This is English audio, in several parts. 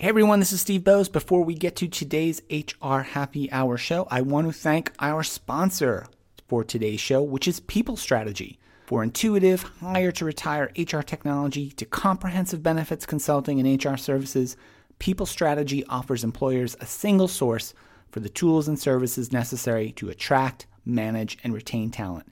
Hey everyone, this is Steve Boese. Before we get to today's HR Happy Hour show, I want to thank our sponsor for today's show, which is People Strategy. For intuitive, hire to retire HR technology to comprehensive benefits consulting and HR services, People Strategy offers employers a single source for the tools and services necessary to attract, manage, and retain talent.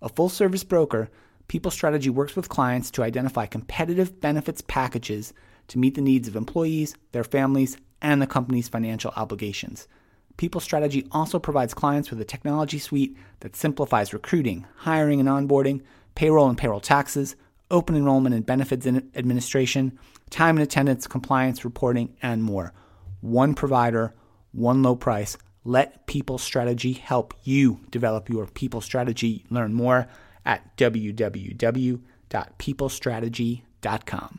A full service broker, People Strategy works with clients to identify competitive benefits packages to meet the needs of employees, their families, and the company's financial obligations. People Strategy also provides clients with a technology suite that simplifies recruiting, hiring and onboarding, payroll and payroll taxes, open enrollment and benefits administration, time and attendance, compliance reporting, and more. One provider, one low price. Let People Strategy help you develop your people strategy. Learn more at www.peoplestrategy.com.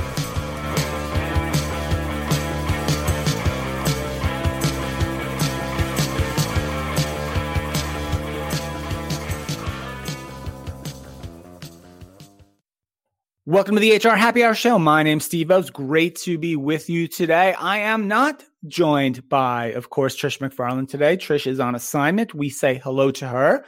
Welcome to the HR Happy Hour Show. My name's Steve Boese. Great to be with you today. I am not joined by, of course, Trish McFarlane today. Trish is on assignment. We say hello to her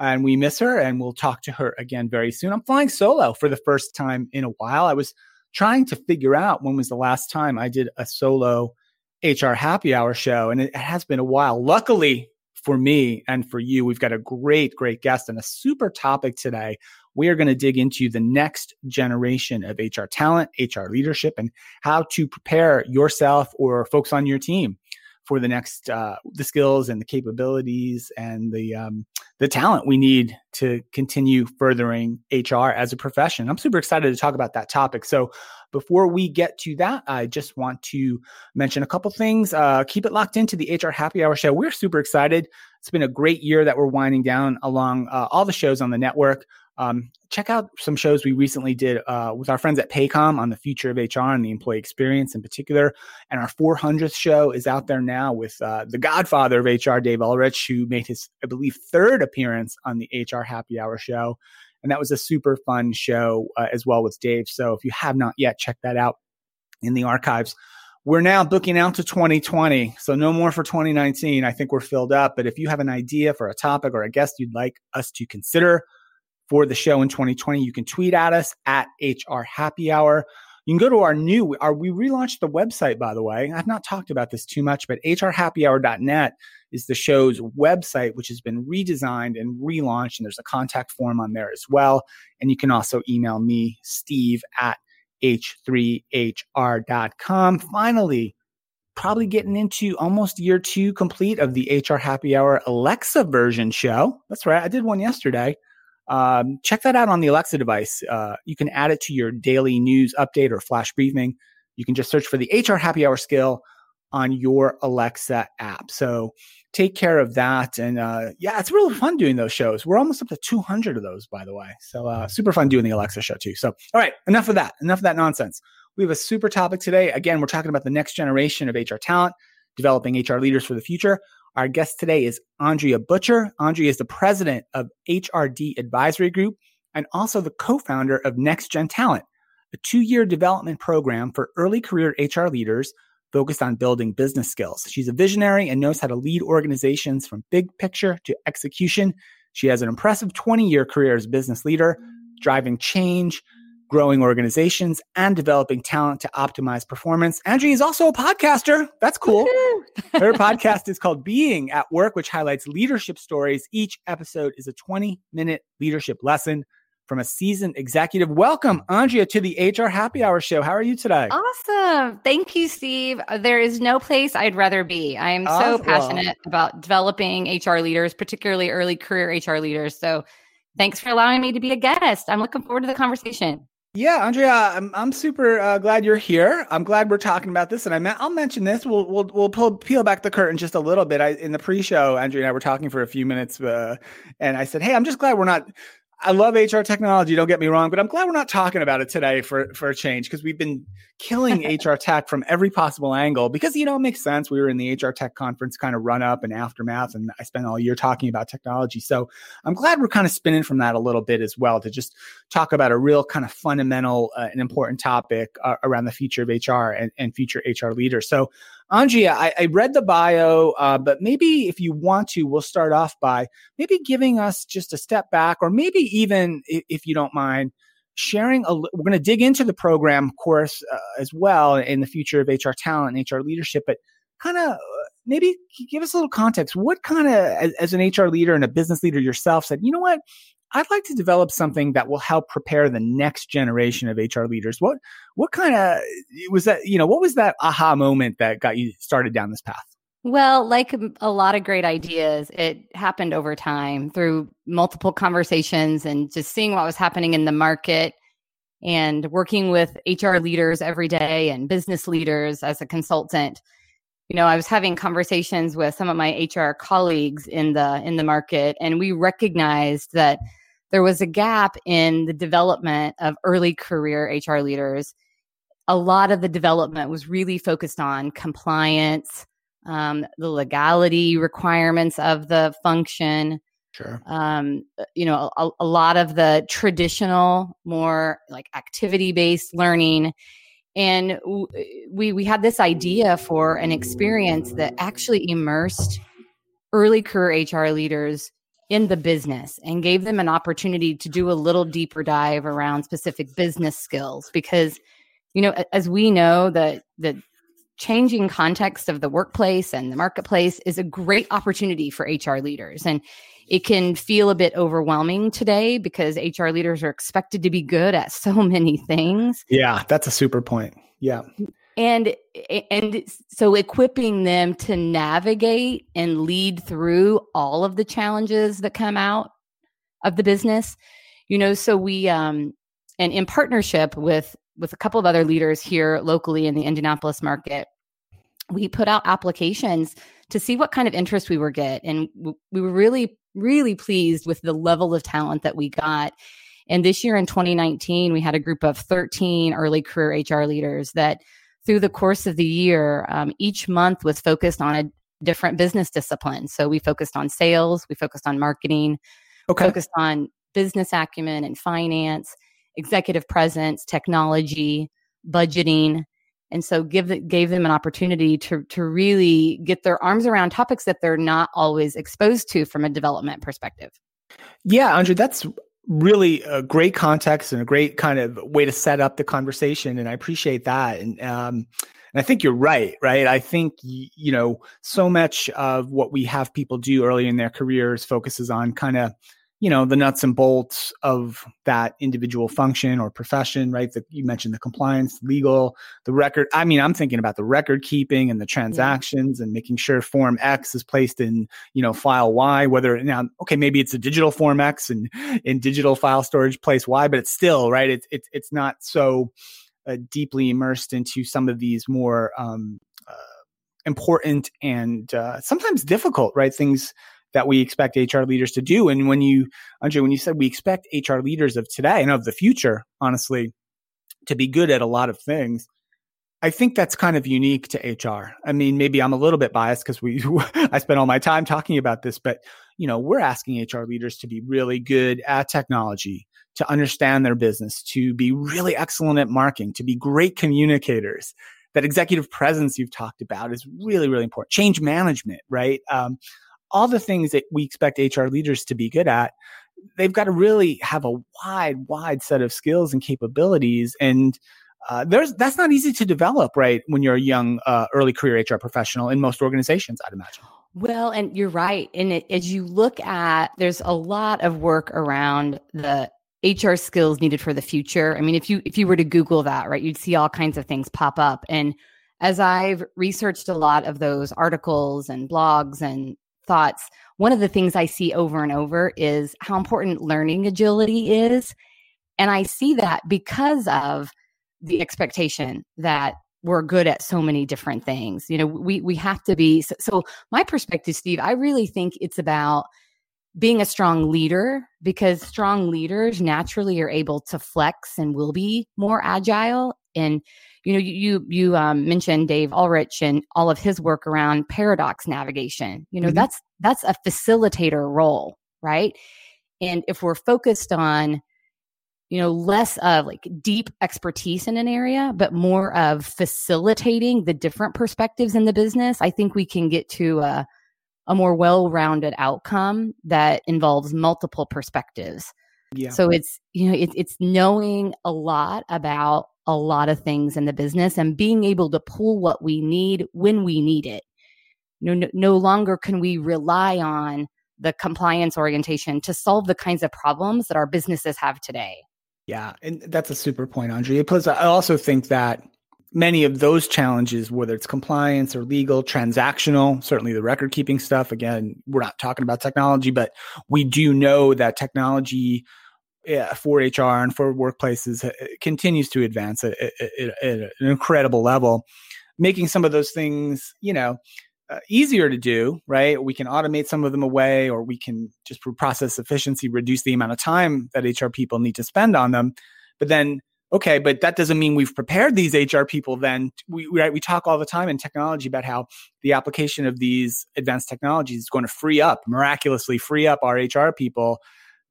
and we miss her, and we'll talk to her again very soon. I'm flying solo for the first time in a while. I was trying to figure out when was the last time I did a solo HR Happy Hour show, and it has been a while. Luckily for me and for you, we've got a great, great guest and a super topic today we are going to dig into the next generation of HR talent, HR leadership, and how to prepare yourself or folks on your team for the next uh, the skills and the capabilities and the um, the talent we need to continue furthering HR as a profession. I'm super excited to talk about that topic. So before we get to that, I just want to mention a couple things. Uh, keep it locked into the HR Happy Hour show. We're super excited. It's been a great year that we're winding down along uh, all the shows on the network. Um, check out some shows we recently did uh, with our friends at Paycom on the future of HR and the employee experience in particular. And our 400th show is out there now with uh, the godfather of HR, Dave Ulrich, who made his, I believe, third appearance on the HR Happy Hour show. And that was a super fun show uh, as well with Dave. So if you have not yet, check that out in the archives. We're now booking out to 2020. So no more for 2019. I think we're filled up. But if you have an idea for a topic or a guest you'd like us to consider, for the show in 2020. You can tweet at us at HR Happy Hour. You can go to our new, our, we relaunched the website, by the way. I've not talked about this too much, but hrhappyhour.net is the show's website, which has been redesigned and relaunched. And there's a contact form on there as well. And you can also email me, steve at h3hr.com. Finally, probably getting into almost year two complete of the HR Happy Hour Alexa version show. That's right. I did one yesterday. Um, check that out on the Alexa device. Uh, you can add it to your daily news update or flash briefing. You can just search for the HR Happy Hour skill on your Alexa app. So take care of that. And uh, yeah, it's really fun doing those shows. We're almost up to 200 of those, by the way. So uh, super fun doing the Alexa show too. So, all right, enough of that. Enough of that nonsense. We have a super topic today. Again, we're talking about the next generation of HR talent, developing HR leaders for the future. Our guest today is Andrea Butcher. Andrea is the president of HRD Advisory Group and also the co founder of Next Gen Talent, a two year development program for early career HR leaders focused on building business skills. She's a visionary and knows how to lead organizations from big picture to execution. She has an impressive 20 year career as a business leader, driving change, growing organizations and developing talent to optimize performance. Andrea is also a podcaster. That's cool. Her podcast is called Being at Work, which highlights leadership stories. Each episode is a 20 minute leadership lesson from a seasoned executive. Welcome, Andrea, to the HR Happy Hour show. How are you today? Awesome. Thank you, Steve. There is no place I'd rather be. I am awesome. so passionate about developing HR leaders, particularly early career HR leaders. So thanks for allowing me to be a guest. I'm looking forward to the conversation. Yeah, Andrea, I'm I'm super uh, glad you're here. I'm glad we're talking about this, and I I'll mention this. We'll we'll we'll pull, peel back the curtain just a little bit. I in the pre-show, Andrea and I were talking for a few minutes, uh, and I said, "Hey, I'm just glad we're not I love HR technology, don't get me wrong, but I'm glad we're not talking about it today for, for a change because we've been killing HR tech from every possible angle because, you know, it makes sense. We were in the HR tech conference kind of run up and aftermath, and I spent all year talking about technology. So I'm glad we're kind of spinning from that a little bit as well to just talk about a real kind of fundamental uh, and important topic uh, around the future of HR and, and future HR leaders. So Andrea, I, I read the bio, uh, but maybe if you want to, we'll start off by maybe giving us just a step back, or maybe even, if, if you don't mind, sharing a. We're going to dig into the program course uh, as well in the future of HR talent and HR leadership, but kind of uh, maybe give us a little context. What kind of, as, as an HR leader and a business leader yourself, said, you know what? I'd like to develop something that will help prepare the next generation of HR leaders. What what kind of was that? You know, what was that aha moment that got you started down this path? Well, like a lot of great ideas, it happened over time through multiple conversations and just seeing what was happening in the market and working with HR leaders every day and business leaders as a consultant. You know, I was having conversations with some of my HR colleagues in the in the market and we recognized that there was a gap in the development of early career HR leaders. A lot of the development was really focused on compliance, um, the legality requirements of the function. Sure. Um, you know, a, a lot of the traditional, more like activity based learning. And we, we had this idea for an experience that actually immersed early career HR leaders in the business and gave them an opportunity to do a little deeper dive around specific business skills because you know as we know that the changing context of the workplace and the marketplace is a great opportunity for HR leaders and it can feel a bit overwhelming today because HR leaders are expected to be good at so many things. Yeah, that's a super point. Yeah and and so equipping them to navigate and lead through all of the challenges that come out of the business. You know so we um and in partnership with with a couple of other leaders here locally in the indianapolis market we put out applications to see what kind of interest we were get. And we were really really pleased with the level of talent that we got. And this year in 2019 we had a group of 13 early career hr leaders that through the course of the year, um, each month was focused on a different business discipline. So we focused on sales, we focused on marketing, okay. focused on business acumen and finance, executive presence, technology, budgeting. And so give the, gave them an opportunity to to really get their arms around topics that they're not always exposed to from a development perspective. Yeah, Andrea, that's really a great context and a great kind of way to set up the conversation and i appreciate that and um and i think you're right right? I think you know so much of what we have people do early in their careers focuses on kind of you know the nuts and bolts of that individual function or profession right that you mentioned the compliance legal the record i mean i'm thinking about the record keeping and the transactions yeah. and making sure form x is placed in you know file y whether now okay maybe it's a digital form x and in digital file storage place y but it's still right it's it's, it's not so uh, deeply immersed into some of these more um, uh, important and uh, sometimes difficult right things that we expect HR leaders to do. And when you, Andre, when you said we expect HR leaders of today and of the future, honestly, to be good at a lot of things, I think that's kind of unique to HR. I mean, maybe I'm a little bit biased because we I spent all my time talking about this, but you know, we're asking HR leaders to be really good at technology, to understand their business, to be really excellent at marketing, to be great communicators. That executive presence you've talked about is really, really important. Change management, right? Um, all the things that we expect HR leaders to be good at, they've got to really have a wide, wide set of skills and capabilities. And uh, there's that's not easy to develop, right? When you're a young, uh, early career HR professional in most organizations, I'd imagine. Well, and you're right. And it, as you look at, there's a lot of work around the HR skills needed for the future. I mean, if you if you were to Google that, right, you'd see all kinds of things pop up. And as I've researched a lot of those articles and blogs and thoughts, one of the things I see over and over is how important learning agility is. And I see that because of the expectation that we're good at so many different things. You know, we we have to be so, so my perspective Steve, I really think it's about being a strong leader because strong leaders naturally are able to flex and will be more agile and you know you you um, mentioned dave ulrich and all of his work around paradox navigation you know mm-hmm. that's that's a facilitator role right and if we're focused on you know less of like deep expertise in an area but more of facilitating the different perspectives in the business i think we can get to a a more well-rounded outcome that involves multiple perspectives. Yeah. So it's you know it, it's knowing a lot about a lot of things in the business and being able to pull what we need when we need it. No, no, longer can we rely on the compliance orientation to solve the kinds of problems that our businesses have today. Yeah, and that's a super point, Andrea. Plus, I also think that many of those challenges, whether it's compliance or legal, transactional, certainly the record keeping stuff. Again, we're not talking about technology, but we do know that technology yeah, for HR and for workplaces uh, continues to advance at, at, at, an incredible level, making some of those things, you know, uh, easier to do, right? We can automate some of them away, or we can just process efficiency, reduce the amount of time that HR people need to spend on them. But then okay, but that doesn't mean we've prepared these HR people. Then we right, we talk all the time in technology about how the application of these advanced technologies is going to free up miraculously free up our HR people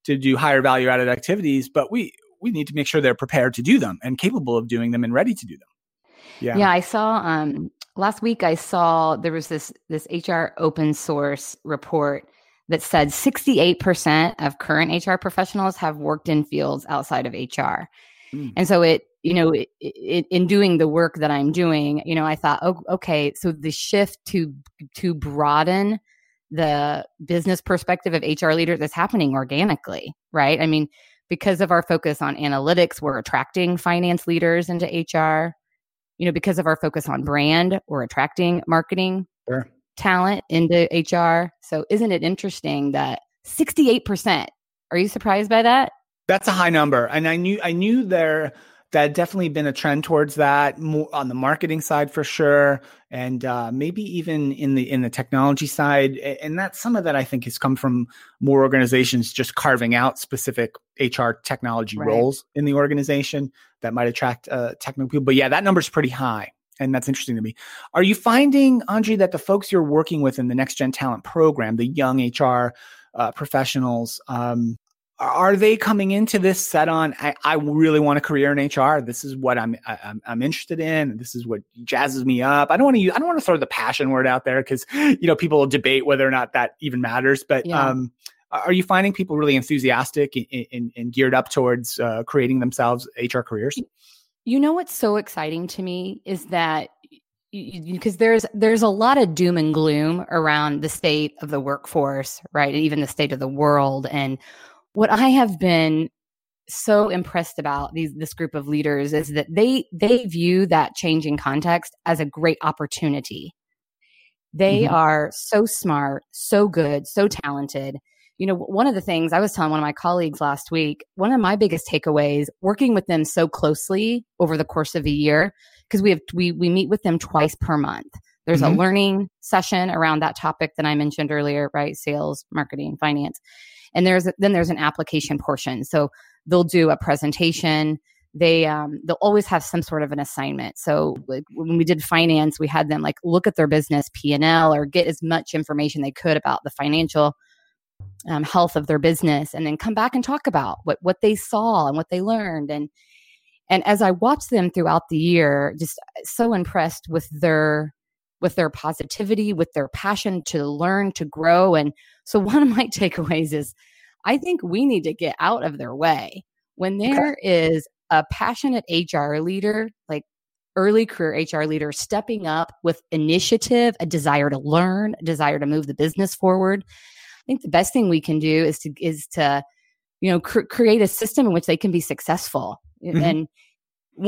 to do higher value added activities. But we we need to make sure they're prepared to do them and capable of doing them and ready to do them. Yeah, yeah. I saw um, last week. I saw there was this this HR open source report that said 68% of current HR professionals have worked in fields outside of HR. Mm. And so it, you know, it, it, in doing the work that I'm doing, you know, I thought, oh, okay, so the shift to to broaden the business perspective of HR leaders is happening organically, right? I mean, because of our focus on analytics, we're attracting finance leaders into HR. You know, because of our focus on brand, we're attracting marketing sure. talent into HR. So, isn't it interesting that 68%? Are you surprised by that? That's a high number, and I knew I knew there that definitely been a trend towards that more on the marketing side for sure, and uh, maybe even in the in the technology side. And that some of that I think has come from more organizations just carving out specific HR technology right. roles in the organization that might attract uh, technical people. But yeah, that number is pretty high. And that's interesting to me. Are you finding, Andre, that the folks you're working with in the Next Gen Talent program, the young HR uh, professionals, um, are they coming into this set on I, I, really want a career in HR. This is what I'm, I, am I'm, I'm interested in. This is what jazzes me up. I don't want to use I don't want to throw the passion word out there because you know people will debate whether or not that even matters. But yeah. um, are you finding people really enthusiastic and, and, and geared up towards uh, creating themselves HR careers? You know what's so exciting to me is that because there's there's a lot of doom and gloom around the state of the workforce, right, and even the state of the world and what I have been so impressed about these this group of leaders is that they they view that changing context as a great opportunity. They mm-hmm. are so smart, so good, so talented. You know, one of the things I was telling one of my colleagues last week, one of my biggest takeaways working with them so closely over the course of a year because we have we we meet with them twice per month. There's mm-hmm. a learning session around that topic that I mentioned earlier, right? Sales, marketing, finance and there's then there's an application portion. So they'll do a presentation. They um, they'll always have some sort of an assignment. So like when we did finance we had them like look at their business p&l or get as much information they could about the financial um, health of their business and then come back and talk about what what they saw and what they learned. And and as i watched them throughout the year just so impressed with their with their positivity, with their passion to learn, to grow. And so, one of my takeaways is I think we need to get out of their way. When there okay. is a passionate HR leader, like early career HR leader, stepping up with initiative, a desire to learn, a desire to move the business forward, I think the best thing we can do is to is to you know cr- create a system in which they can be successful mm-hmm. and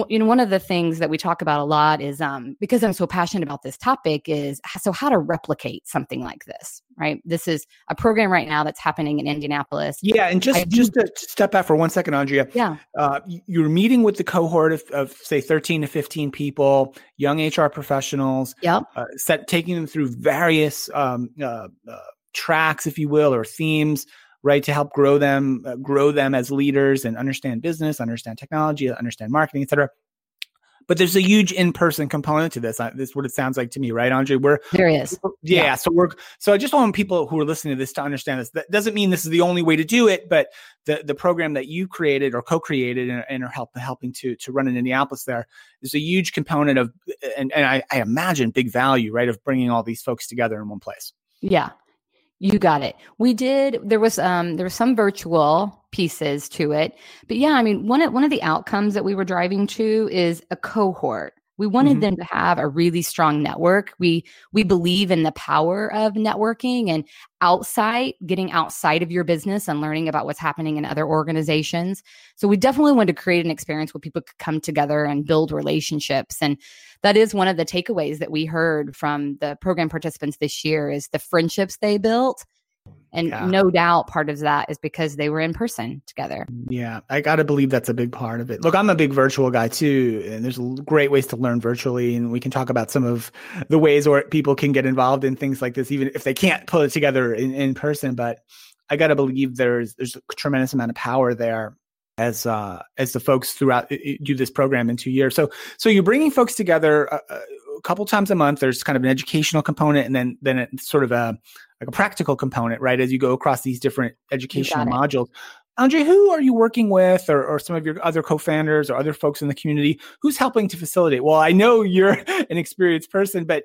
you know one of the things that we talk about a lot is um because i'm so passionate about this topic is so how to replicate something like this right? This is a program right now that's happening in indianapolis. Yeah and just just to step back for one second andrea. Yeah. Uh, you're meeting with the cohort of, of say 13 to 15 people young hr professionals yep. uh, set taking them through various um, uh, uh tracks if you will or themes right to help grow them uh, grow them as leaders and understand business understand technology understand marketing etc but there's a huge in-person component to this. this is what it sounds like to me, right, Andre? We're there is, yeah, yeah. So we're so I just want people who are listening to this to understand this. That doesn't mean this is the only way to do it, but the the program that you created or co-created and, and are help, helping to to run in Indianapolis there is a huge component of, and, and I, I imagine big value, right, of bringing all these folks together in one place. Yeah, you got it. We did. There was um there was some virtual pieces to it, but yeah, I mean one of one of the outcomes that we were driving to is a cohort. We wanted mm-hmm. them to have a really strong network. We we believe in the power of networking and outside, getting outside of your business and learning about what's happening in other organizations. So we definitely wanted to create an experience where people could come together and build relationships. And that is one of the takeaways that we heard from the program participants this year is the friendships they built and yeah. no doubt part of that is because they were in person together. Yeah, I got to believe that's a big part of it. Look, I'm a big virtual guy too, and there's great ways to learn virtually. And we can talk about some of the ways where people can get involved in things like this, even if they can't pull it together in, in person. But I got to believe there's there's a tremendous amount of power there as uh, as the folks throughout do this program in two years. So so you're bringing folks together a, a couple times a month. There's kind of an educational component, and then then it's sort of a like a practical component, right? As you go across these different educational modules. Andre, who are you working with, or, or some of your other co-founders, or other folks in the community? Who's helping to facilitate? Well, I know you're an experienced person, but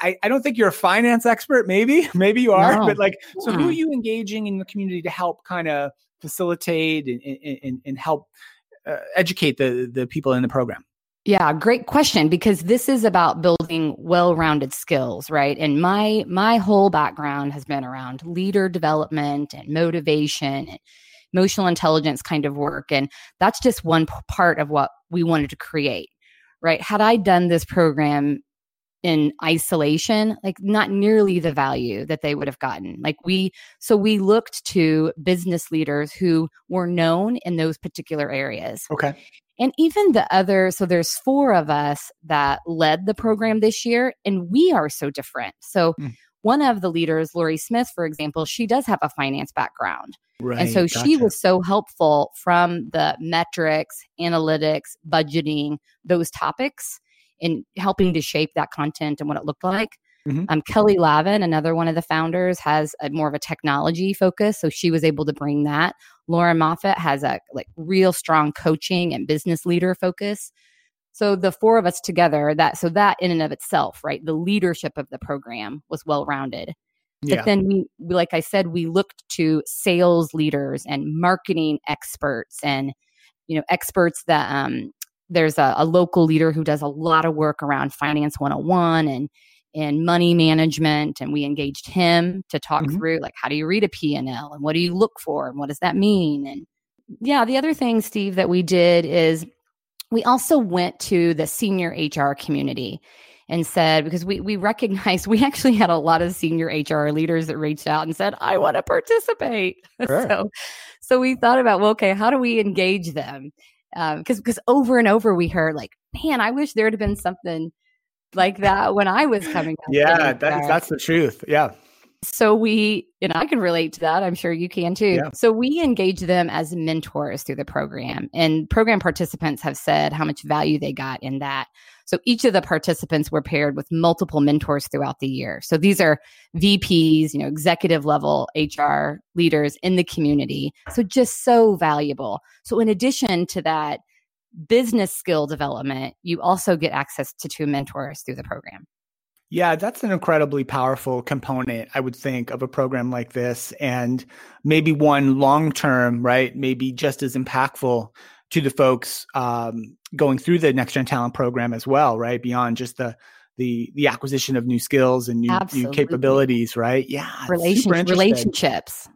I, I don't think you're a finance expert. Maybe, maybe you are, no. but like, so who are you engaging in the community to help kind of facilitate and, and, and help uh, educate the the people in the program? Yeah, great question because this is about building well-rounded skills, right? And my my whole background has been around leader development and motivation and emotional intelligence kind of work and that's just one p- part of what we wanted to create. Right? Had I done this program in isolation, like not nearly the value that they would have gotten. Like we, so we looked to business leaders who were known in those particular areas. Okay. And even the other, so there's four of us that led the program this year, and we are so different. So mm. one of the leaders, Lori Smith, for example, she does have a finance background. Right, and so gotcha. she was so helpful from the metrics, analytics, budgeting, those topics in helping to shape that content and what it looked like. Mm-hmm. Um, Kelly Lavin, another one of the founders, has a, more of a technology focus, so she was able to bring that. Lauren Moffat has a like real strong coaching and business leader focus. So the four of us together, that so that in and of itself, right, the leadership of the program was well rounded. Yeah. But then we, we, like I said, we looked to sales leaders and marketing experts and you know experts that um, there's a, a local leader who does a lot of work around finance 101 and and money management and we engaged him to talk mm-hmm. through like how do you read a p&l and what do you look for and what does that mean and yeah the other thing steve that we did is we also went to the senior hr community and said because we we recognized we actually had a lot of senior hr leaders that reached out and said i want to participate sure. so so we thought about well okay how do we engage them because um, because over and over we heard like man i wish there had been something like that when I was coming up. Yeah, that, that's the truth. Yeah. So we, and I can relate to that. I'm sure you can too. Yeah. So we engage them as mentors through the program, and program participants have said how much value they got in that. So each of the participants were paired with multiple mentors throughout the year. So these are VPs, you know, executive level HR leaders in the community. So just so valuable. So in addition to that, business skill development, you also get access to two mentors through the program. Yeah, that's an incredibly powerful component, I would think, of a program like this. And maybe one long term, right? Maybe just as impactful to the folks um, going through the Next Gen Talent program as well, right? Beyond just the the the acquisition of new skills and new, new capabilities, right? Yeah, Relation- relationships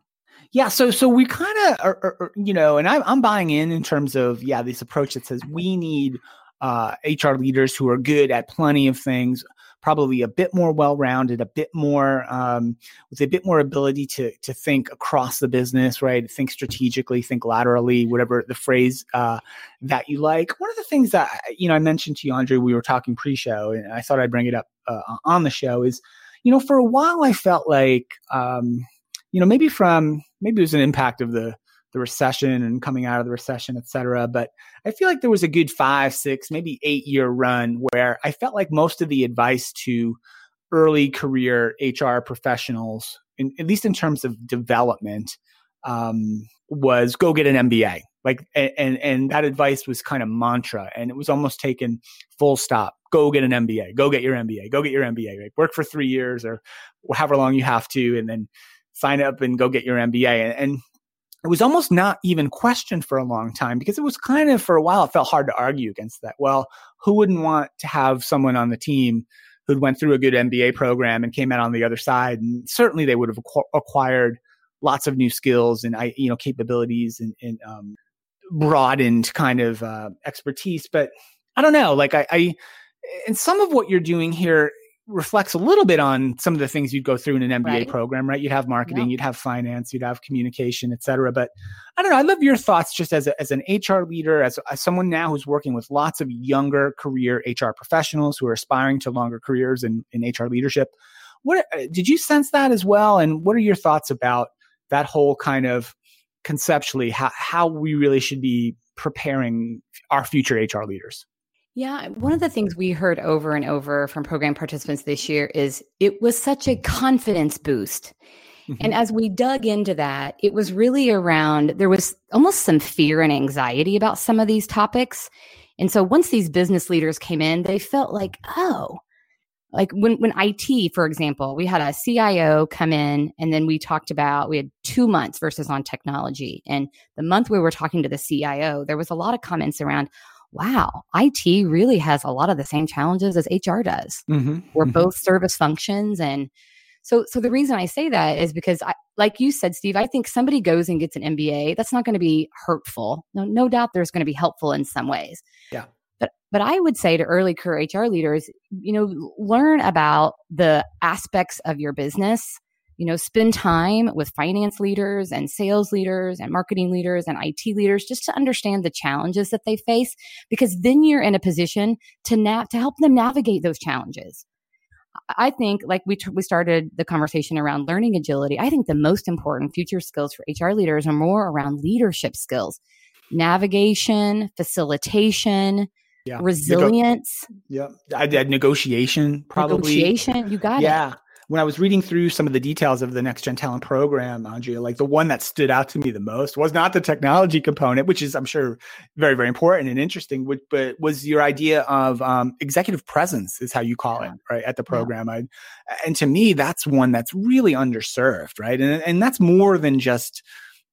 yeah, so so we kind of you know, and I'm I'm buying in in terms of yeah, this approach that says we need uh, HR leaders who are good at plenty of things, probably a bit more well-rounded, a bit more um, with a bit more ability to to think across the business, right? Think strategically, think laterally, whatever the phrase uh, that you like. One of the things that you know I mentioned to you, Andre, we were talking pre-show, and I thought I'd bring it up uh, on the show is, you know, for a while I felt like, um, you know, maybe from maybe it was an impact of the the recession and coming out of the recession, et cetera. But I feel like there was a good five, six, maybe eight year run where I felt like most of the advice to early career HR professionals, in, at least in terms of development, um, was go get an MBA. Like, and, and that advice was kind of mantra and it was almost taken full stop. Go get an MBA, go get your MBA, go get your MBA, right? Work for three years or however long you have to, and then sign up and go get your MBA. And, it was almost not even questioned for a long time because it was kind of for a while it felt hard to argue against that. Well who wouldn't want to have someone on the team who'd went through a good mba program and came out on the other side? And certainly they would have acquired lots of new skills and you know capabilities and, and um, broadened kind of uh, expertise. But i don't know like I, I and some of what you're doing here reflects a little bit on some of the things you'd go through in an MBA right. program, right? You'd have marketing, yep. you'd have finance, you'd have communication, et cetera. But I don't know. I love your thoughts just as, a, as an HR leader, as, as someone now who's working with lots of younger career HR professionals who are aspiring to longer careers in, in HR leadership. What uh, did you sense that as well? And what are your thoughts about that whole kind of conceptually how, how we really should be preparing our future HR leaders? Yeah, one of the things we heard over and over from program participants this year is it was such a confidence boost. Mm-hmm. And as we dug into that, it was really around there was almost some fear and anxiety about some of these topics. And so once these business leaders came in, they felt like, oh, like when when IT, for example, we had a CIO come in and then we talked about we had two months versus on technology. And the month we were talking to the CIO, there was a lot of comments around, wow, IT really has a lot of the same challenges as HR does. Mm-hmm, We're mm-hmm. both service functions. And so, so the reason I say that is because I, like you said, Steve, I think somebody goes and gets an MBA. That's not going to be hurtful. No, no doubt there's going to be helpful in some ways. Yeah. But, but I would say to early career HR leaders, you know, learn about the aspects of your business you know, spend time with finance leaders and sales leaders and marketing leaders and IT leaders just to understand the challenges that they face, because then you're in a position to na- to help them navigate those challenges. I think, like we t- we started the conversation around learning agility. I think the most important future skills for HR leaders are more around leadership skills, navigation, facilitation, yeah. resilience. Nego- yeah, I did negotiation probably. Negotiation, you got yeah. it. Yeah, when I was reading through some of the details of the Next Gen Talent program, Andrea, like the one that stood out to me the most was not the technology component, which is, I'm sure, very, very important and interesting, but was your idea of um, executive presence, is how you call it, right, at the program. Yeah. I, and to me, that's one that's really underserved, right? And, and that's more than just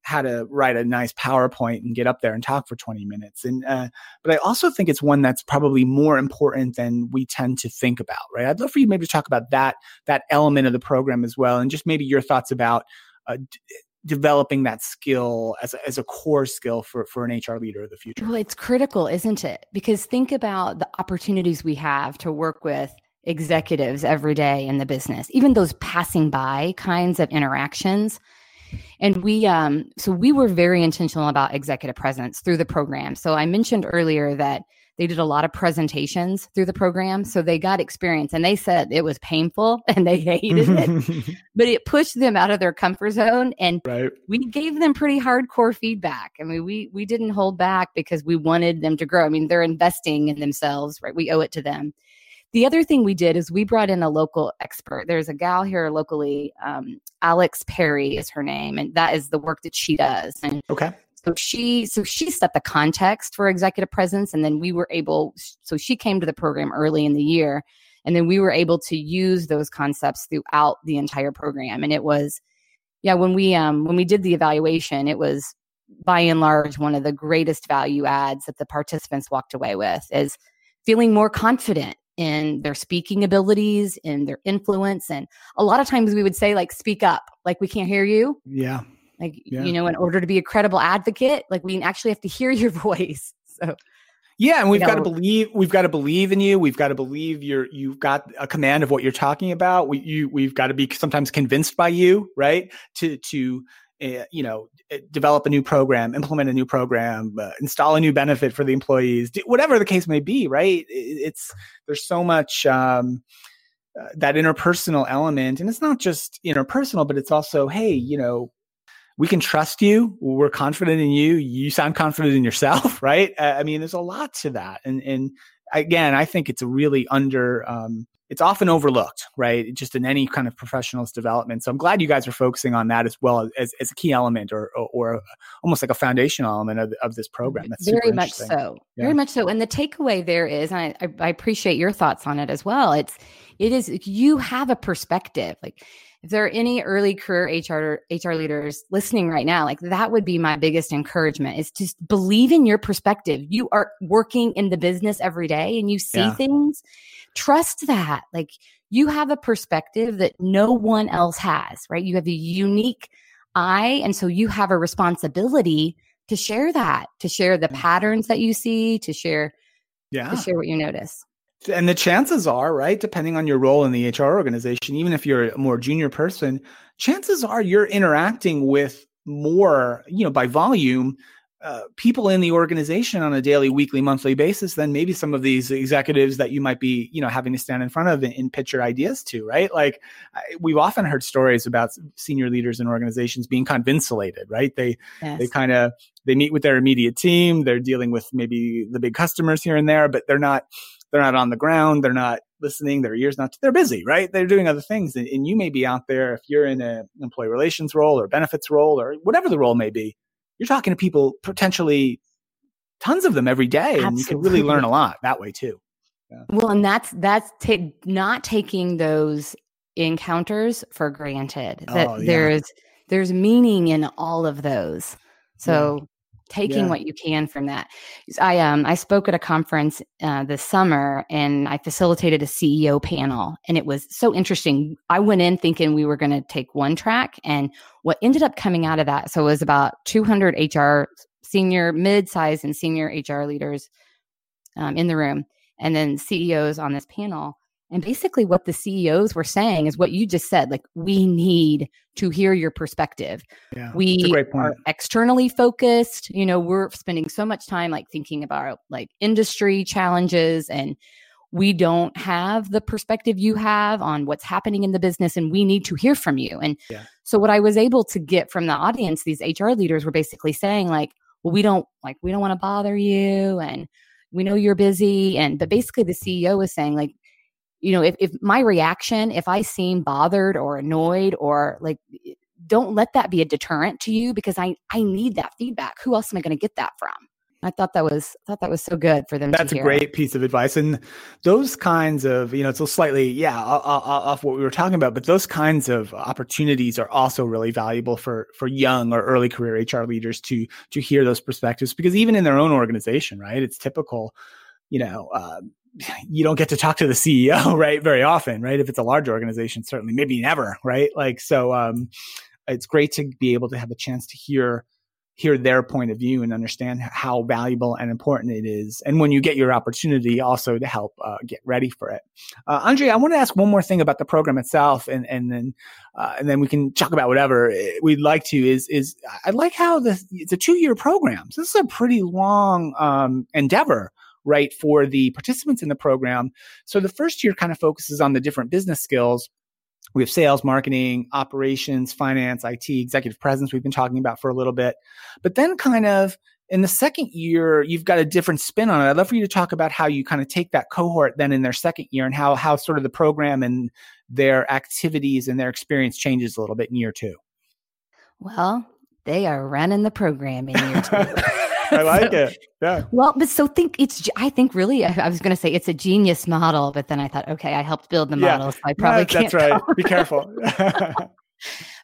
how to write a nice PowerPoint and get up there and talk for 20 minutes. And uh, but I also think it's one that's probably more important than we tend to think about, right? I'd love for you maybe to talk about that that element of the program as well, and just maybe your thoughts about uh, d- developing that skill as a, as a core skill for for an HR leader of the future. Well, it's critical, isn't it? Because think about the opportunities we have to work with executives every day in the business, even those passing by kinds of interactions and we, um, so we were very intentional about executive presence through the program. So I mentioned earlier that they did a lot of presentations through the program. So they got experience and they said it was painful and they hated it, but it pushed them out of their comfort zone. And right. we gave them pretty hardcore feedback. I mean, we, we didn't hold back because we wanted them to grow. I mean, they're investing in themselves, right? We owe it to them. The other thing we did is we brought in a local expert. There's a gal here locally, um, Alex Perry is her name, and that is the work that she does. And okay. So she so she set the context for executive presence, and then we were able. So she came to the program early in the year, and then we were able to use those concepts throughout the entire program. And it was, yeah, when we um when we did the evaluation, it was by and large one of the greatest value adds that the participants walked away with is feeling more confident in their speaking abilities, in their influence. And a lot of times we would say, like, speak up, like, we can't hear you. Yeah. Like, yeah. you know, in order to be a credible advocate, like, we actually have to hear your voice. So, Yeah, and we've you know, got to believe we've got to believe in you. We've got to believe you're you've got a command of what you're talking about. We you we've got to be sometimes convinced by you, right? To to uh, you know eh, develop a new program, implement a new program, uh, install a new benefit for the employees, whatever the case may be, right? It's there's so much um, uh, that interpersonal element, and it's not just interpersonal, but it's also hey, you know, we can trust you. We're confident in you. You sound confident in yourself, right? I mean, there's a lot to that. And, and again, I think it's a really under, um, it's often overlooked, right? Just in any kind of professional's development. So I'm glad you guys are focusing on that as well as, as a key element or, or, or almost like a foundational element of, of this program. That's very much so. Yeah. Very much so. And the takeaway there is, and I, I appreciate your thoughts on it as well. It's, it is, you have a perspective. Like if there are any early career HR HR leaders listening right now, like that would be my biggest encouragement is to believe in your perspective. You are working in the business every day and you see yeah. things. Trust that. Like you have a perspective that no one else has, right? You have a unique eye. And so you have a responsibility to share that, to share the mm. patterns that you see, to share, yeah. to share what you notice and the chances are, right, depending on your role in the HR organization, even if you're a more junior person, chances are you're interacting with more, you know, by volume, uh, people in the organization on a daily, weekly, monthly basis than maybe some of these executives that you might be, you know, having to stand in front of and, and pitch your ideas to, right? Like I, we've often heard stories about senior leaders in organizations being kind of insulated, right? They yes. they kind of they meet with their immediate team, they're dealing with maybe the big customers here and there, but they're not they're not on the ground. They're not listening. Their ears not, they're busy, right? They're doing other things. And, and you may be out there if you're in an employee relations role or benefits role or whatever the role may be, you're talking to people potentially tons of them every day. Absolutely. And you can really learn a lot that way too. Yeah. Well, and that's, that's ta- not taking those encounters for granted that oh, yeah. there's, there's meaning in all of those. So taking yeah. what you can from that. I um I spoke at a conference uh, this summer and I facilitated a CEO panel and it was so interesting. I went in thinking we were going to take one track and what ended up coming out of that so it was about 200 HR senior mid-size and senior HR leaders um, in the room and then CEOs on this panel and basically, what the CEOs were saying is what you just said like, we need to hear your perspective. Yeah, we are externally focused. You know, we're spending so much time like thinking about like industry challenges and we don't have the perspective you have on what's happening in the business and we need to hear from you. And yeah. so what I was able to get from the audience, these HR leaders were basically saying like, well, we don't like, we don't want to bother you and we know you're busy. And, but basically the CEO was saying like, you know, if, if my reaction, if I seem bothered or annoyed or like, don't let that be a deterrent to you because I, I need that feedback. Who else am I going to get that from? I thought that was thought that was so good for them. That's a great piece of advice, and those kinds of you know it's a slightly yeah off what we were talking about, but those kinds of opportunities are also really valuable for for young or early career HR leaders to to hear those perspectives because even in their own organization, right? It's typical, you know, uh, you don't get to talk to the CEO, right? Very often, right? If it's a large organization, certainly, maybe never, right? Like, so, um, it's great to be able to have a chance to hear, hear their point of view and understand how valuable and important it is. And when you get your opportunity, also to help uh, get ready for it. Uh, Andre, I want to ask one more thing about the program itself, and and then uh, and then we can talk about whatever we'd like to. Is is I like how the it's a two year program. So this is a pretty long um, endeavor right, for the participants in the program. So the first year kind of focuses on the different business skills. We have sales, marketing, operations, finance, IT, executive presence, we've been talking about for a little bit. But then kind of in the second year, you've got a different spin on it. I'd love for you to talk about how you kind of take that cohort then in their second year and how, how sort of the program and their activities and their experience changes a little bit in year two. Well, they are running the program in year two. I like so, it. Yeah. Well, but so think it's, I think really, I, was going to say it's a genius model, but then I thought, okay, I helped build the model. Yeah. So I probably no, can't. That's right. Be careful. but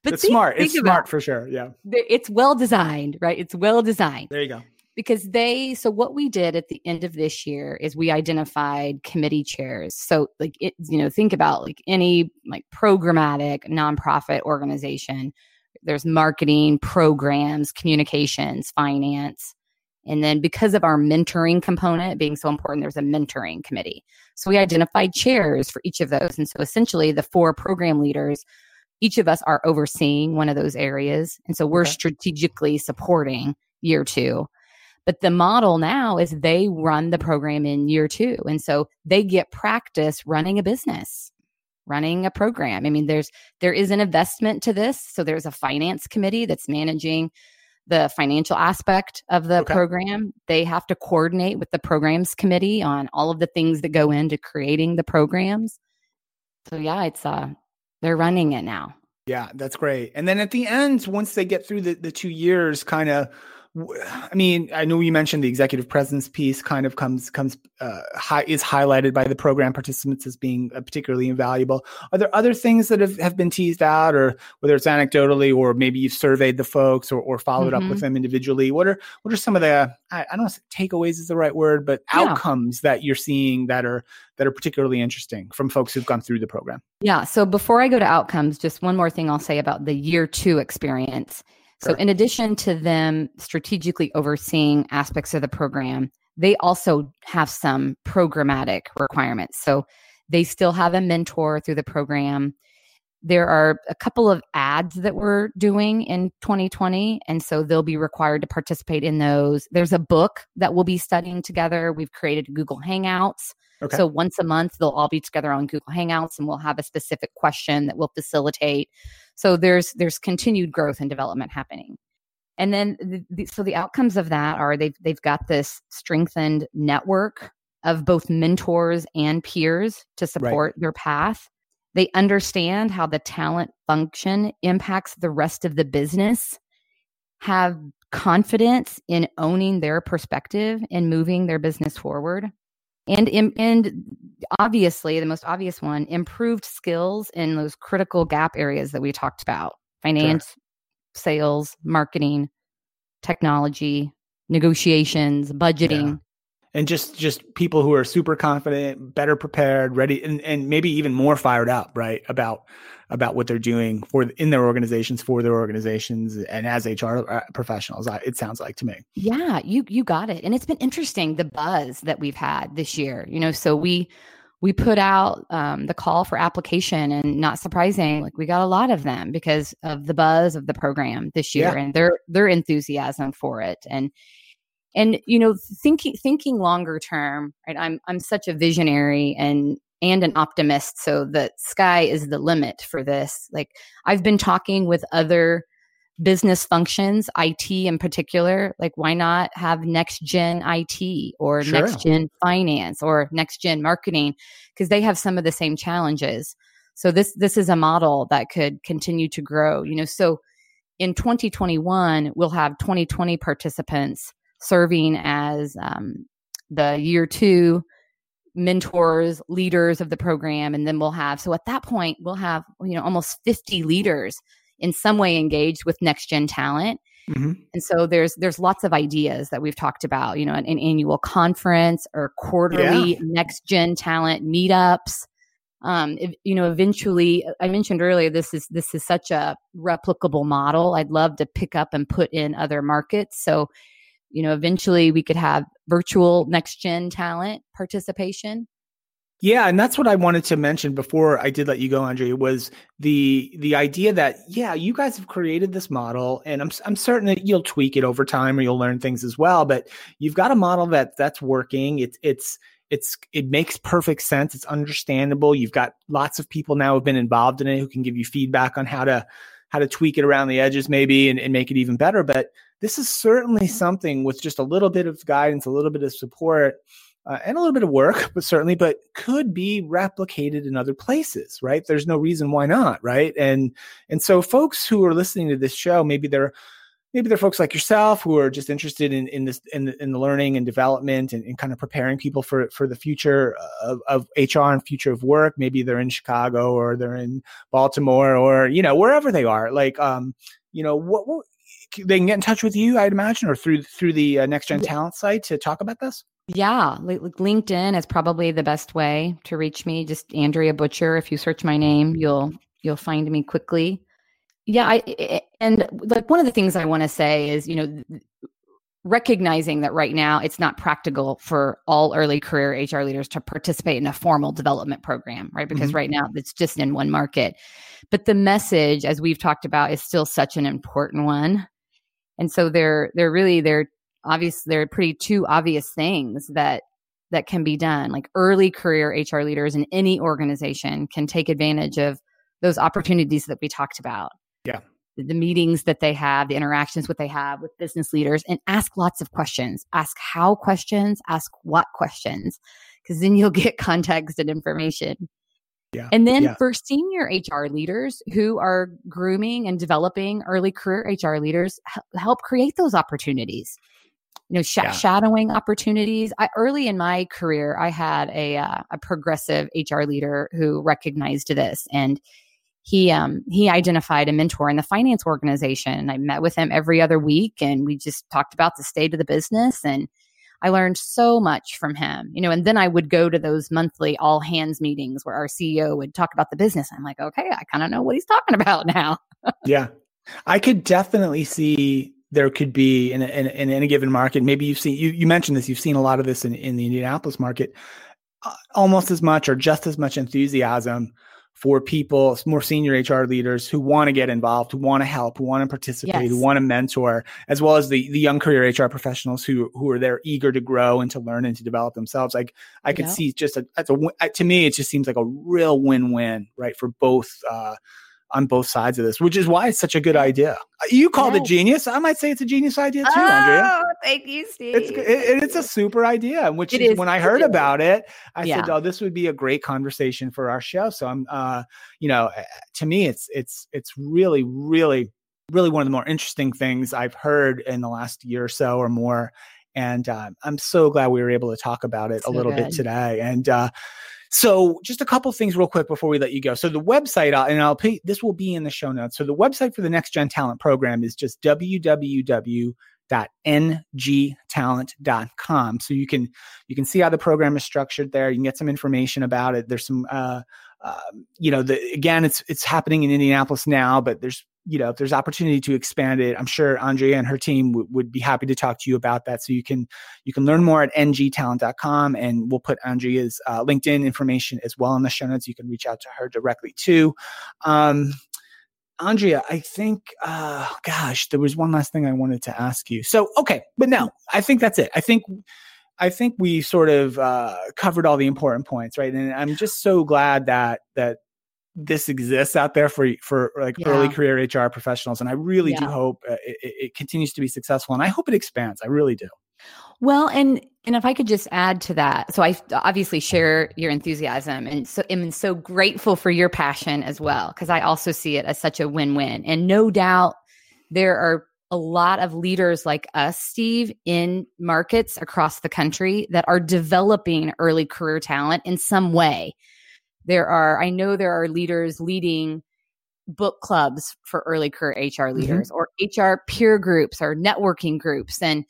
it's think, smart. Think it's smart for sure. Yeah. It's well designed, right? It's well designed. There you go. Because they, so what we did at the end of this year is we identified committee chairs. So, like, it, you know, think about like any like programmatic nonprofit organization. There's marketing, programs, communications, finance And then because of our mentoring component being so important, there's a mentoring committee. So we identified chairs for each of those. And so essentially the four program leaders, each of us are overseeing one of those areas. And so we're okay. strategically supporting year two. But the model now is they run the program in year two. And so they get practice running a business running a program. I mean, there's there is an investment to this. So there's a finance committee that's managing the financial aspect of the okay. program. They have to coordinate with the programs committee on all of the things that go into creating the programs. So yeah, it's uh they're running it now. Yeah, that's great. And then at the end, once they get through the, the two years, kind of I mean, I know you mentioned the executive presence piece kind of comes comes uh, high, is highlighted by the program participants as being uh, particularly invaluable. Are there other things that have, have been teased out, or whether it's anecdotally, or maybe you've surveyed the folks or, or followed mm-hmm. up with mm-hmm. them individually? What are what are some of the I, I don't know takeaways is the right word, but yeah. outcomes that you're seeing that are that are particularly interesting from folks who've gone through the program? Yeah. So before I go to outcomes, just one more thing I'll say about the year two experience so, in addition to them strategically overseeing aspects of the program, they also have some programmatic requirements. So, they still have a mentor through the program. There are a couple of ads that we're doing in 2020, and so they'll be required to participate in those. There's a book that we'll be studying together. We've created Google Hangouts. Okay. So once a month, they'll all be together on Google Hangouts, and we'll have a specific question that we'll facilitate so there's there's continued growth and development happening. And then the, the, so the outcomes of that are they've they've got this strengthened network of both mentors and peers to support right. their path. They understand how the talent function impacts the rest of the business, have confidence in owning their perspective and moving their business forward and and obviously the most obvious one improved skills in those critical gap areas that we talked about finance sure. sales marketing technology negotiations budgeting. And just just people who are super confident better prepared ready and, and maybe even more fired up right about about what they're doing for in their organizations for their organizations and as HR uh, professionals. It sounds like to me. Yeah, you you got it. And it's been interesting the buzz that we've had this year. You know, so we we put out um, the call for application and not surprising like we got a lot of them because of the buzz of the program this year yeah. and their their enthusiasm for it and and you know thinking thinking longer term right i'm i'm such a visionary and and an optimist. So the sky is the limit for this. Like I've been talking with other business functions, IT in particular. Like why not have next gen IT or sure. next gen finance or next gen marketing? Because they have some of the same challenges. So this this is a model that could continue to grow. You know, so in 2021 we'll have 2020 participants serving as um, the year two mentors, leaders of the program, and then we'll have so at that point we'll have you know almost 50 leaders in some way engaged with next gen talent. Mm-hmm. And so there's there's lots of ideas that we've talked about, you know, an, an annual conference or quarterly yeah. next gen talent meetups. Um, if, you know, eventually, I mentioned earlier, this is this is such a replicable model. I'd love to pick up and put in other markets. So you know, eventually we could have virtual next gen talent participation. Yeah, and that's what I wanted to mention before I did let you go, Andrea, was the the idea that yeah, you guys have created this model, and I'm I'm certain that you'll tweak it over time, or you'll learn things as well. But you've got a model that that's working. It's it's it's it makes perfect sense. It's understandable. You've got lots of people now who've been involved in it who can give you feedback on how to how to tweak it around the edges, maybe, and, and make it even better. But this is certainly something with just a little bit of guidance, a little bit of support, uh, and a little bit of work, but certainly, but could be replicated in other places, right? There's no reason why not, right? And and so, folks who are listening to this show, maybe they're maybe they're folks like yourself who are just interested in in this in the, in the learning and development and, and kind of preparing people for for the future of, of HR and future of work. Maybe they're in Chicago or they're in Baltimore or you know wherever they are. Like um, you know what, what they can get in touch with you, I'd imagine, or through through the uh, Next Gen Talent site to talk about this. Yeah, LinkedIn is probably the best way to reach me. Just Andrea Butcher. If you search my name, you'll you'll find me quickly. Yeah, I and like one of the things I want to say is, you know, recognizing that right now it's not practical for all early career HR leaders to participate in a formal development program, right? Because mm-hmm. right now it's just in one market. But the message, as we've talked about, is still such an important one. And so they're they're really they're obvious they're pretty two obvious things that that can be done. Like early career HR leaders in any organization can take advantage of those opportunities that we talked about. Yeah the meetings that they have, the interactions what they have with business leaders and ask lots of questions. Ask how questions, ask what questions, because then you'll get context and information. Yeah. And then yeah. for senior HR leaders who are grooming and developing early career HR leaders, help create those opportunities. You know, sh- yeah. shadowing opportunities. I, early in my career, I had a uh, a progressive HR leader who recognized this, and he um he identified a mentor in the finance organization i met with him every other week and we just talked about the state of the business and i learned so much from him you know and then i would go to those monthly all hands meetings where our ceo would talk about the business. I'm like okay i kind of know what he's talking about now. Yeah. I could definitely see there could be in, in, in any given market maybe you've seen you, you mentioned this you've seen a lot of this in, in the indianapolis market uh, almost as much or just as much enthusiasm for people, more senior HR leaders who want to get involved, who want to help, who want to participate, yes. who want to mentor, as well as the the young career HR professionals who who are there eager to grow and to learn and to develop themselves. Like I could yeah. see just a, a to me, it just seems like a real win win, right, for both uh, on both sides of this, which is why it's such a good idea. You called yes. it genius. I might say it's a genius idea too, oh, Andrea. Thank you, Steve. It's it, it's a super idea. Which is, is, when I heard about it, I yeah. said, "Oh, this would be a great conversation for our show." So I'm, uh, you know, eh, to me, it's it's it's really, really, really one of the more interesting things I've heard in the last year or so or more. And uh, I'm so glad we were able to talk about it so a little good. bit today. And uh, so, just a couple things real quick before we let you go. So, the website, uh, and I'll pay, this will be in the show notes. So, the website for the Next Gen Talent Program is just www.ngtalent.com. So you can you can see how the program is structured there. You can get some information about it. There's some uh, uh, you know, the, again, it's it's happening in Indianapolis now, but there's you know, if there's opportunity to expand it, I'm sure Andrea and her team w- would be happy to talk to you about that. So you can you can learn more at ngtalent.com, and we'll put Andrea's uh, LinkedIn information as well in the show notes. You can reach out to her directly too. Um, Andrea, I think, uh, gosh, there was one last thing I wanted to ask you. So, okay, but no, I think that's it. I think, I think we sort of uh, covered all the important points, right? And I'm just so glad that that this exists out there for for like yeah. early career HR professionals, and I really yeah. do hope uh, it, it, continues to be successful, and I hope it expands. I really do. Well, and and if I could just add to that, so I obviously share your enthusiasm, and so am so grateful for your passion as well, because I also see it as such a win win, and no doubt there are a lot of leaders like us, Steve, in markets across the country that are developing early career talent in some way there are, I know there are leaders leading book clubs for early career HR mm-hmm. leaders mm-hmm. or HR peer groups or networking groups. And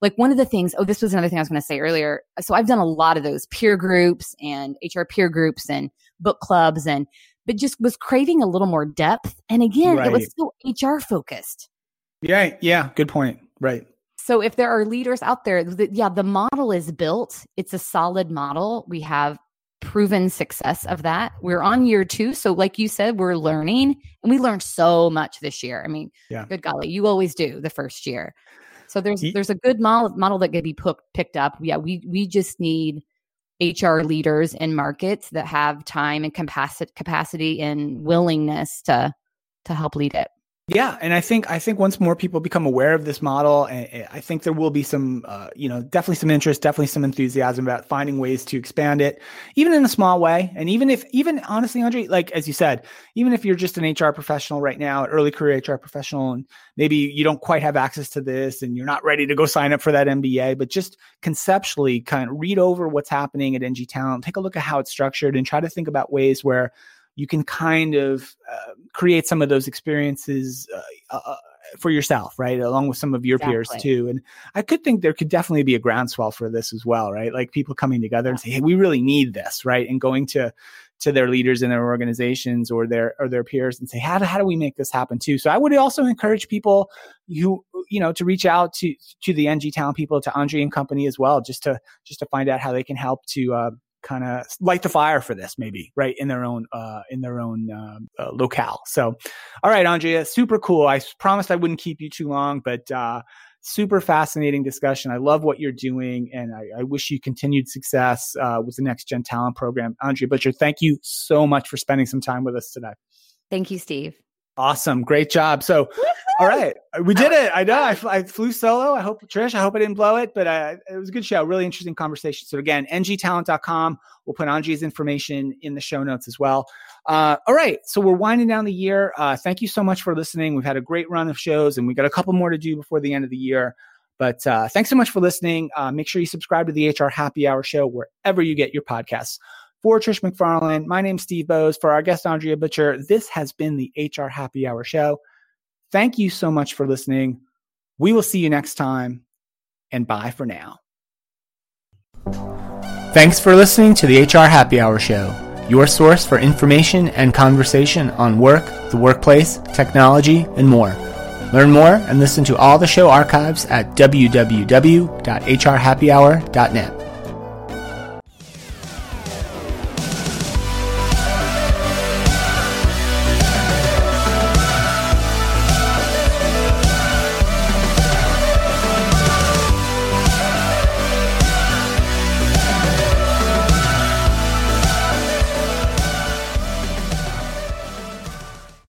like one of the things, oh, this was another thing I was going to say earlier. So I've done a lot of those peer groups and HR peer groups and book clubs and, but just was craving a little more depth. And again, right. it was still HR focused. Yeah. Yeah. Good point. Right. So if there are leaders out there, the, yeah, the model is built. It's a solid model. We have proven success of that. We're on year two. So, like you said, we're learning and we learned so much this year. I mean, yeah. good golly, you always do the first year. So there's there's a good model model that could be put, picked up. Yeah, we we just need HR leaders in markets that have time and capacity capacity and willingness to to help lead it. Yeah, and I think I think once more people become aware of this model, I think there will be some, uh, you know, definitely some interest, definitely some enthusiasm about finding ways to expand it, even in a small way. And even if, even honestly, Andrea, like as you said, even if you're just an HR professional right now, early career HR professional, and maybe you don't quite have access to this, and you're not ready to go sign up for that MBA, but just conceptually, kind of read over what's happening at NG Talent, take a look at how it's structured, and try to think about ways where you can kind of uh, create some of those experiences uh, uh, for yourself, right? Along with some of your exactly. peers too. And I could think there could definitely be a groundswell for this as well, right? Like people coming together and say, "Hey, we really need this," right? And going to to their leaders in their organizations or their or their peers and say, "How do how do we make this happen too?" So I would also encourage people who you know, to reach out to to the NG Talent people, to Andrea and company as well, just to just to find out how they can help to uh, kind of light the fire for this, maybe right in their own uh, in their own uh, uh, locale. So, all right, Andrea, super cool. I promised I wouldn't keep you too long, but uh, super fascinating discussion. I love what you're doing, and I, I wish you continued success uh, with the Next Gen Talent Program. Andrea Butcher, thank you so much for spending some time with us today. Thank you, Steve. Awesome. Great job. So, all right. We did it. I know. I, I, flew solo. I hope, Trish, I hope I didn't blow it, but uh, it was a good show. Really interesting conversation. So, again, ngtalent.com. We'll put Andrea's information in the show notes as well. Uh, all right. So, we're winding down the year. Uh, thank you so much for listening. We've had a great run of shows, and we got a couple more to do before the end of the year. But uh, thanks so much for listening. Uh, make sure you subscribe to the HR Happy Hour show wherever you get your podcasts. For Trish McFarlane, my name's Steve Boese. For our guest, Andrea Butcher, this has been the HR Happy Hour Show. Thank you so much for listening. We will see you next time, and bye for now. Thanks for listening to the HR Happy Hour Show, your source for information and conversation on work, the workplace, technology, and more. Learn more and listen to all the show archives at www.hrhappyhour.net.